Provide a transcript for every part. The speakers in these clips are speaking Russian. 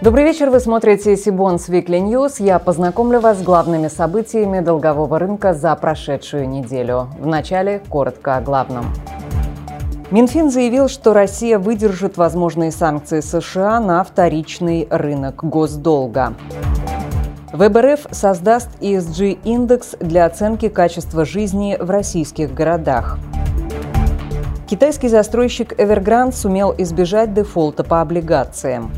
Добрый вечер, вы смотрите Сибонс Weekly News. Я познакомлю вас с главными событиями долгового рынка за прошедшую неделю. Вначале коротко о главном. Минфин заявил, что Россия выдержит возможные санкции США на вторичный рынок госдолга. ВБРФ создаст ESG-индекс для оценки качества жизни в российских городах. Китайский застройщик Evergrande сумел избежать дефолта по облигациям.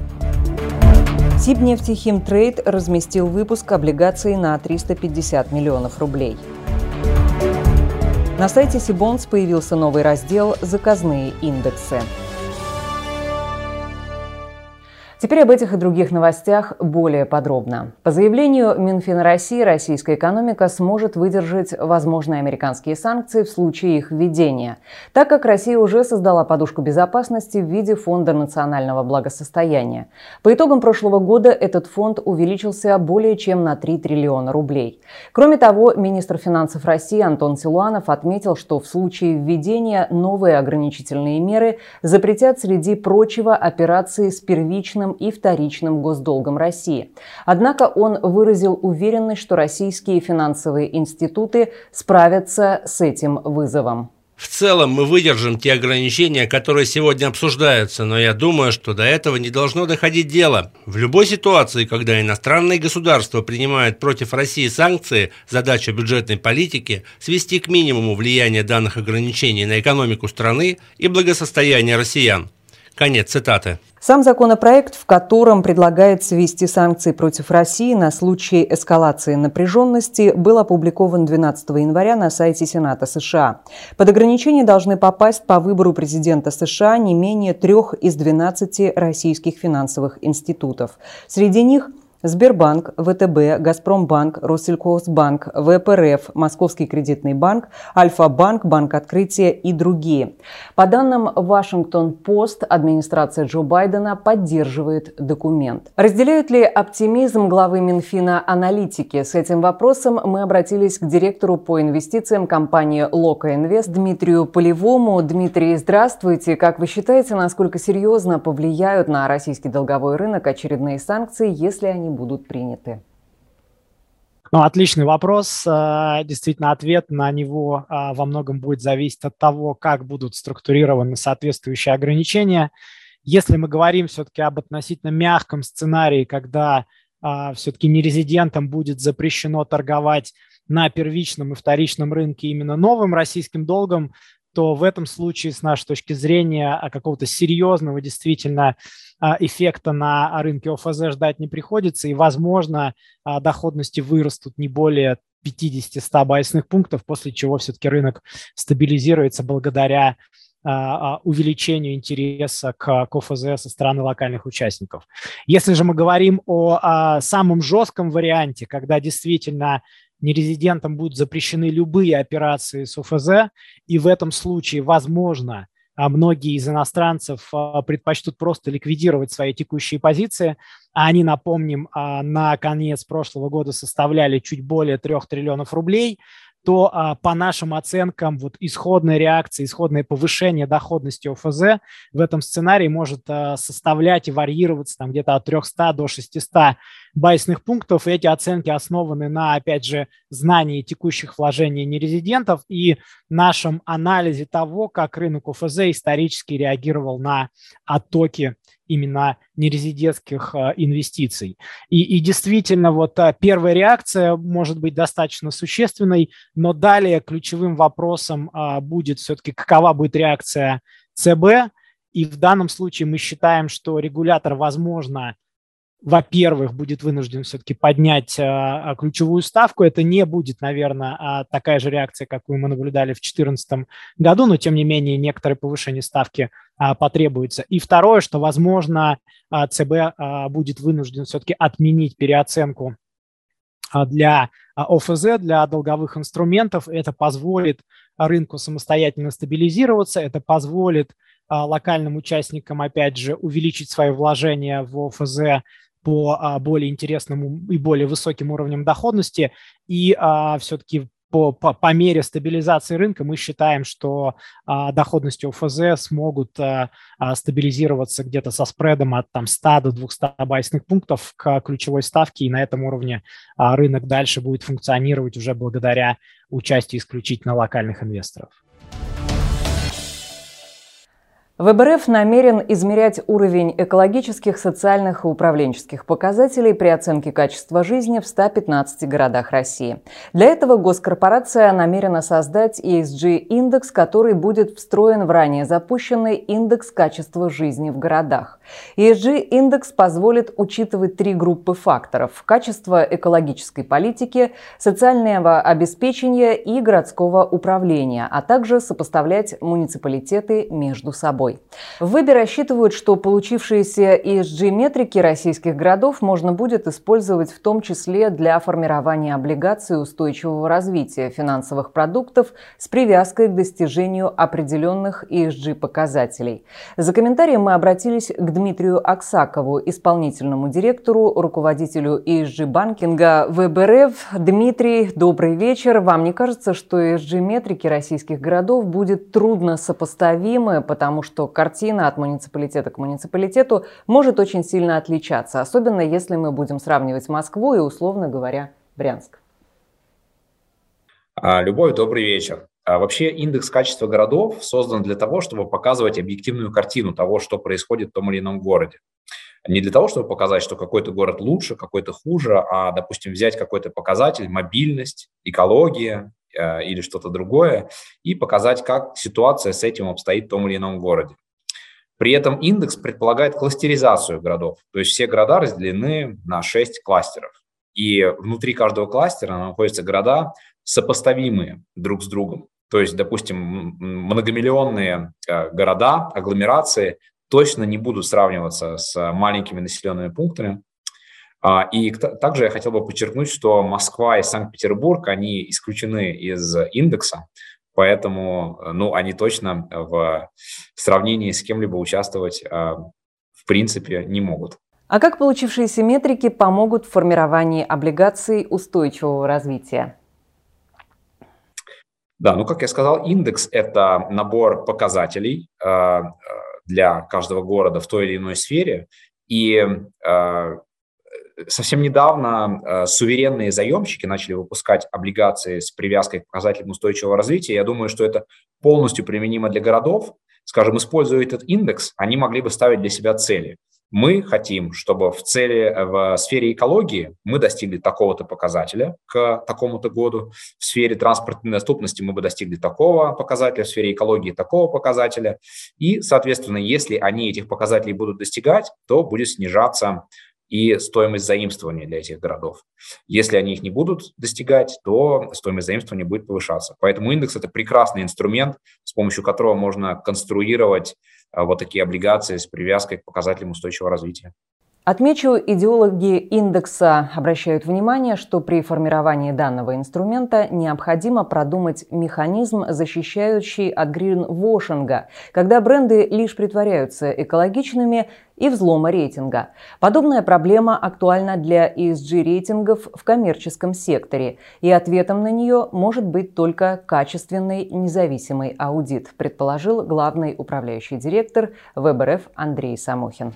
Сибнефтехимтрейд разместил выпуск облигаций на 350 миллионов рублей. На сайте Сибонс появился новый раздел «Заказные индексы». Теперь об этих и других новостях более подробно. По заявлению Минфина России, российская экономика сможет выдержать возможные американские санкции в случае их введения, так как Россия уже создала подушку безопасности в виде Фонда национального благосостояния. По итогам прошлого года этот фонд увеличился более чем на 3 триллиона рублей. Кроме того, министр финансов России Антон Силуанов отметил, что в случае введения новые ограничительные меры запретят среди прочего операции с первичным первичным и вторичным госдолгом России. Однако он выразил уверенность, что российские финансовые институты справятся с этим вызовом. В целом мы выдержим те ограничения, которые сегодня обсуждаются, но я думаю, что до этого не должно доходить дело. В любой ситуации, когда иностранные государства принимают против России санкции, задача бюджетной политики – свести к минимуму влияние данных ограничений на экономику страны и благосостояние россиян. Конец цитаты. Сам законопроект, в котором предлагается ввести санкции против России на случай эскалации напряженности, был опубликован 12 января на сайте Сената США. Под ограничения должны попасть по выбору президента США не менее трех из 12 российских финансовых институтов. Среди них Сбербанк, ВТБ, Газпромбанк, Россельхозбанк, ВПРФ, Московский кредитный банк, Альфа-банк, Банк Открытия и другие. По данным Вашингтон-Пост, администрация Джо Байдена поддерживает документ. Разделяют ли оптимизм главы Минфина аналитики? С этим вопросом мы обратились к директору по инвестициям компании Лока Инвест Дмитрию Полевому. Дмитрий, здравствуйте. Как вы считаете, насколько серьезно повлияют на российский долговой рынок очередные санкции, если они будут приняты? Ну, отличный вопрос. Э, действительно, ответ на него э, во многом будет зависеть от того, как будут структурированы соответствующие ограничения. Если мы говорим все-таки об относительно мягком сценарии, когда э, все-таки нерезидентам будет запрещено торговать на первичном и вторичном рынке именно новым российским долгом, то в этом случае, с нашей точки зрения, какого-то серьезного действительно эффекта на рынке ОФЗ ждать не приходится, и, возможно, а, доходности вырастут не более 50-100 байсных пунктов, после чего все-таки рынок стабилизируется благодаря увеличению интереса к, к ОФЗ со стороны локальных участников. Если же мы говорим о, о самом жестком варианте, когда действительно нерезидентам будут запрещены любые операции с ОФЗ, и в этом случае, возможно, а многие из иностранцев а, предпочтут просто ликвидировать свои текущие позиции, а они, напомним, а, на конец прошлого года составляли чуть более 3 триллионов рублей, то а, по нашим оценкам вот исходная реакция, исходное повышение доходности ОФЗ в этом сценарии может а, составлять и варьироваться там где-то от 300 до 600 байсных пунктов. И эти оценки основаны на, опять же, знании текущих вложений нерезидентов и нашем анализе того, как рынок ОФЗ исторически реагировал на оттоки именно нерезидентских а, инвестиций. И, и действительно, вот а, первая реакция может быть достаточно существенной, но далее ключевым вопросом а, будет все-таки, какова будет реакция ЦБ. И в данном случае мы считаем, что регулятор, возможно, во-первых, будет вынужден все-таки поднять а, ключевую ставку. Это не будет, наверное, а, такая же реакция, какую мы наблюдали в 2014 году, но тем не менее некоторое повышение ставки а, потребуется. И второе, что, возможно, а, ЦБ а, будет вынужден все-таки отменить переоценку а, для а, ОФЗ, для долговых инструментов. Это позволит рынку самостоятельно стабилизироваться, это позволит а, локальным участникам, опять же, увеличить свои вложения в ОФЗ по а, более интересным и более высоким уровням доходности и а, все-таки по, по, по мере стабилизации рынка мы считаем, что а, доходности ОФЗ смогут а, а, стабилизироваться где-то со спредом от там, 100 до 200 байсных пунктов к ключевой ставке, и на этом уровне а, рынок дальше будет функционировать уже благодаря участию исключительно локальных инвесторов. ВБРФ намерен измерять уровень экологических, социальных и управленческих показателей при оценке качества жизни в 115 городах России. Для этого госкорпорация намерена создать ESG-индекс, который будет встроен в ранее запущенный индекс качества жизни в городах. ESG-индекс позволит учитывать три группы факторов – качество экологической политики, социального обеспечения и городского управления, а также сопоставлять муниципалитеты между собой собой. В рассчитывают, что получившиеся ESG-метрики российских городов можно будет использовать в том числе для формирования облигаций устойчивого развития финансовых продуктов с привязкой к достижению определенных ESG-показателей. За комментарием мы обратились к Дмитрию Аксакову, исполнительному директору, руководителю ESG-банкинга ВБРФ. Дмитрий, добрый вечер. Вам не кажется, что ESG-метрики российских городов будет трудно сопоставимы, потому что что картина от муниципалитета к муниципалитету может очень сильно отличаться, особенно если мы будем сравнивать Москву и, условно говоря, Брянск. А, Любовь, добрый вечер. А, вообще индекс качества городов создан для того, чтобы показывать объективную картину того, что происходит в том или ином городе. Не для того, чтобы показать, что какой-то город лучше, какой-то хуже, а, допустим, взять какой-то показатель, мобильность, экология, или что-то другое, и показать, как ситуация с этим обстоит в том или ином городе. При этом индекс предполагает кластеризацию городов, то есть все города разделены на 6 кластеров. И внутри каждого кластера находятся города, сопоставимые друг с другом. То есть, допустим, многомиллионные э, города, агломерации точно не будут сравниваться с маленькими населенными пунктами, и также я хотел бы подчеркнуть, что Москва и Санкт-Петербург, они исключены из индекса, поэтому ну, они точно в сравнении с кем-либо участвовать а, в принципе не могут. А как получившиеся метрики помогут в формировании облигаций устойчивого развития? Да, ну как я сказал, индекс – это набор показателей э, для каждого города в той или иной сфере, и э, совсем недавно э, суверенные заемщики начали выпускать облигации с привязкой к показателям устойчивого развития. Я думаю, что это полностью применимо для городов. Скажем, используя этот индекс, они могли бы ставить для себя цели. Мы хотим, чтобы в цели в сфере экологии мы достигли такого-то показателя к такому-то году. В сфере транспортной доступности мы бы достигли такого показателя, в сфере экологии такого показателя. И, соответственно, если они этих показателей будут достигать, то будет снижаться и стоимость заимствования для этих городов. Если они их не будут достигать, то стоимость заимствования будет повышаться. Поэтому индекс – это прекрасный инструмент, с помощью которого можно конструировать а, вот такие облигации с привязкой к показателям устойчивого развития. Отмечу, идеологи индекса обращают внимание, что при формировании данного инструмента необходимо продумать механизм, защищающий от гринвошинга, когда бренды лишь притворяются экологичными и взлома рейтинга. Подобная проблема актуальна для ESG-рейтингов в коммерческом секторе, и ответом на нее может быть только качественный независимый аудит, предположил главный управляющий директор ВБРФ Андрей Самохин.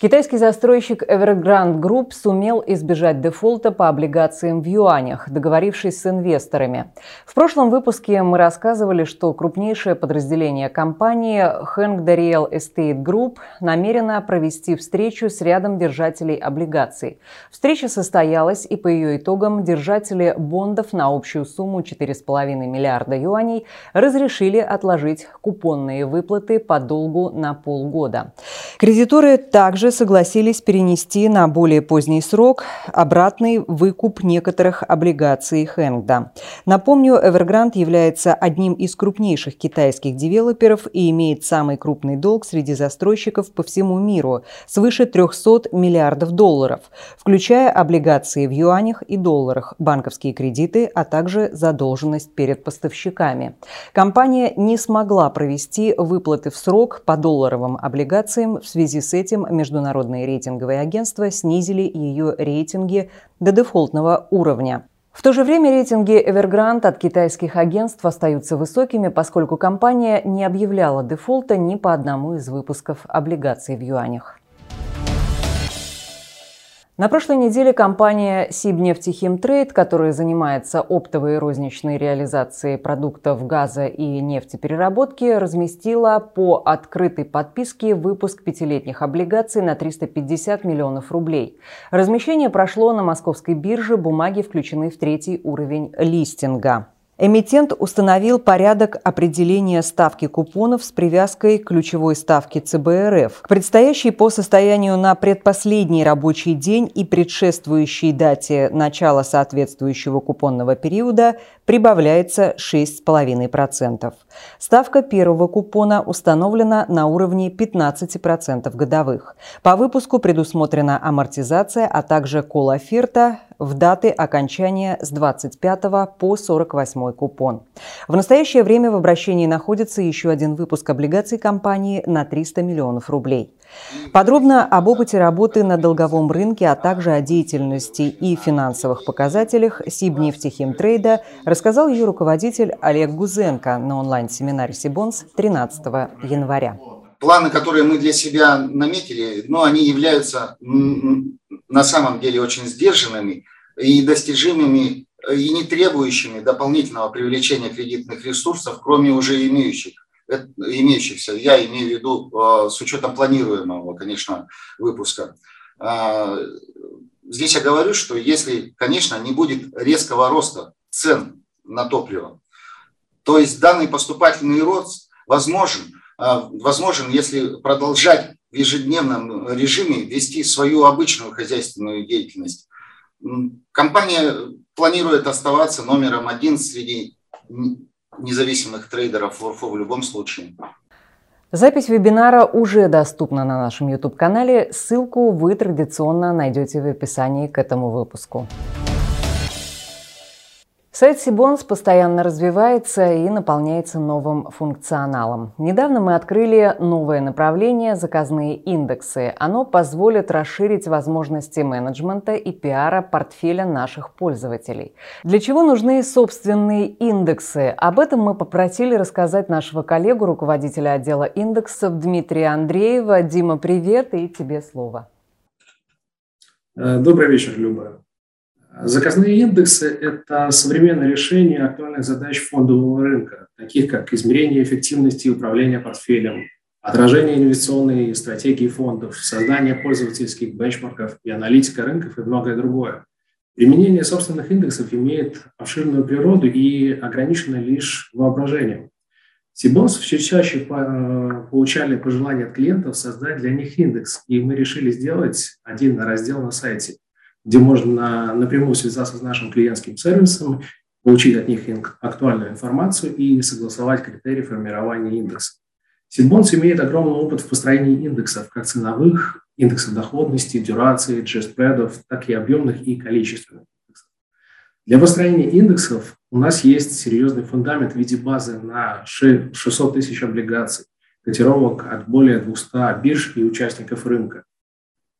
Китайский застройщик Evergrande Group сумел избежать дефолта по облигациям в юанях, договорившись с инвесторами. В прошлом выпуске мы рассказывали, что крупнейшее подразделение компании Heng Real Estate Group намерено провести встречу с рядом держателей облигаций. Встреча состоялась, и по ее итогам держатели бондов на общую сумму 4,5 миллиарда юаней разрешили отложить купонные выплаты по долгу на полгода. Кредиторы также согласились перенести на более поздний срок обратный выкуп некоторых облигаций Хэнгда. Напомню, Evergrande является одним из крупнейших китайских девелоперов и имеет самый крупный долг среди застройщиков по всему миру – свыше 300 миллиардов долларов, включая облигации в юанях и долларах, банковские кредиты, а также задолженность перед поставщиками. Компания не смогла провести выплаты в срок по долларовым облигациям в связи с этим между международные рейтинговые агентства снизили ее рейтинги до дефолтного уровня. В то же время рейтинги Evergrande от китайских агентств остаются высокими, поскольку компания не объявляла дефолта ни по одному из выпусков облигаций в юанях. На прошлой неделе компания Сибнефтехимтрейд, которая занимается оптовой и розничной реализацией продуктов газа и нефтепереработки, разместила по открытой подписке выпуск пятилетних облигаций на 350 миллионов рублей. Размещение прошло на московской бирже, бумаги включены в третий уровень листинга. Эмитент установил порядок определения ставки купонов с привязкой к ключевой ставке ЦБ РФ. К предстоящей по состоянию на предпоследний рабочий день и предшествующей дате начала соответствующего купонного периода прибавляется 6,5%. Ставка первого купона установлена на уровне 15% годовых. По выпуску предусмотрена амортизация, а также кол-оферта в даты окончания с 25 по 48 купон. В настоящее время в обращении находится еще один выпуск облигаций компании на 300 миллионов рублей. Подробно об опыте работы на долговом рынке, а также о деятельности и финансовых показателях Сибнефтехимтрейда рассказал ее руководитель Олег Гузенко на онлайн-семинаре Сибонс 13 января. Планы, которые мы для себя наметили, но они являются на самом деле очень сдержанными и достижимыми и не требующими дополнительного привлечения кредитных ресурсов, кроме уже имеющих имеющихся, я имею в виду э, с учетом планируемого, конечно, выпуска. А, здесь я говорю, что если, конечно, не будет резкого роста цен на топливо, то есть данный поступательный рост возможен, возможен, если продолжать в ежедневном режиме вести свою обычную хозяйственную деятельность. Компания планирует оставаться номером один среди независимых трейдеров в ОРФО в любом случае. Запись вебинара уже доступна на нашем YouTube-канале. Ссылку вы традиционно найдете в описании к этому выпуску. Сайт Сибонс постоянно развивается и наполняется новым функционалом. Недавно мы открыли новое направление – заказные индексы. Оно позволит расширить возможности менеджмента и пиара портфеля наших пользователей. Для чего нужны собственные индексы? Об этом мы попросили рассказать нашего коллегу, руководителя отдела индексов Дмитрия Андреева. Дима, привет, и тебе слово. Добрый вечер, Люба. Заказные индексы – это современное решение актуальных задач фондового рынка, таких как измерение эффективности управления портфелем, отражение инвестиционной стратегии фондов, создание пользовательских бенчмарков и аналитика рынков и многое другое. Применение собственных индексов имеет обширную природу и ограничено лишь воображением. Сибонс все чаще получали пожелания от клиентов создать для них индекс, и мы решили сделать один раздел на сайте – где можно напрямую связаться с нашим клиентским сервисом, получить от них актуальную информацию и согласовать критерии формирования индекса. Ситбонс имеет огромный опыт в построении индексов, как ценовых, индексов доходности, дюрации, джеспредов, так и объемных и количественных. Для построения индексов у нас есть серьезный фундамент в виде базы на 600 тысяч облигаций, котировок от более 200 бирж и участников рынка.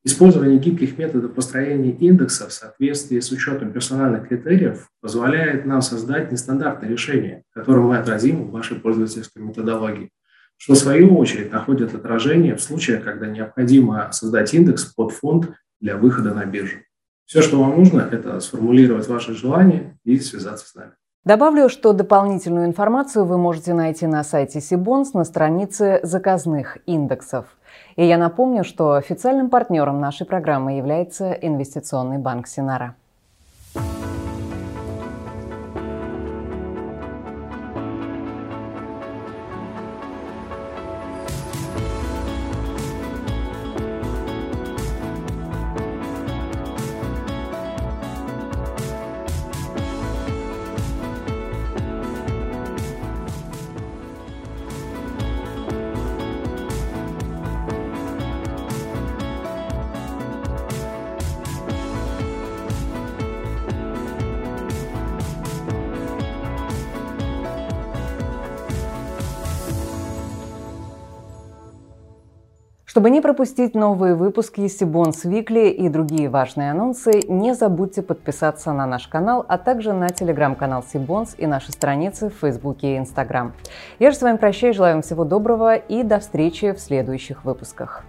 Использование гибких методов построения индекса в соответствии с учетом персональных критериев позволяет нам создать нестандартное решение, которое мы отразим в вашей пользовательской методологии, что в свою очередь находит отражение в случаях, когда необходимо создать индекс под фонд для выхода на биржу. Все, что вам нужно, это сформулировать ваше желание и связаться с нами. Добавлю, что дополнительную информацию вы можете найти на сайте Сибонс на странице заказных индексов. И я напомню, что официальным партнером нашей программы является Инвестиционный банк Синара. Чтобы не пропустить новые выпуски Сибонс Викли и другие важные анонсы, не забудьте подписаться на наш канал, а также на телеграм-канал Сибонс и наши страницы в Фейсбуке и Инстаграм. Я же с вами прощаюсь, желаю вам всего доброго и до встречи в следующих выпусках.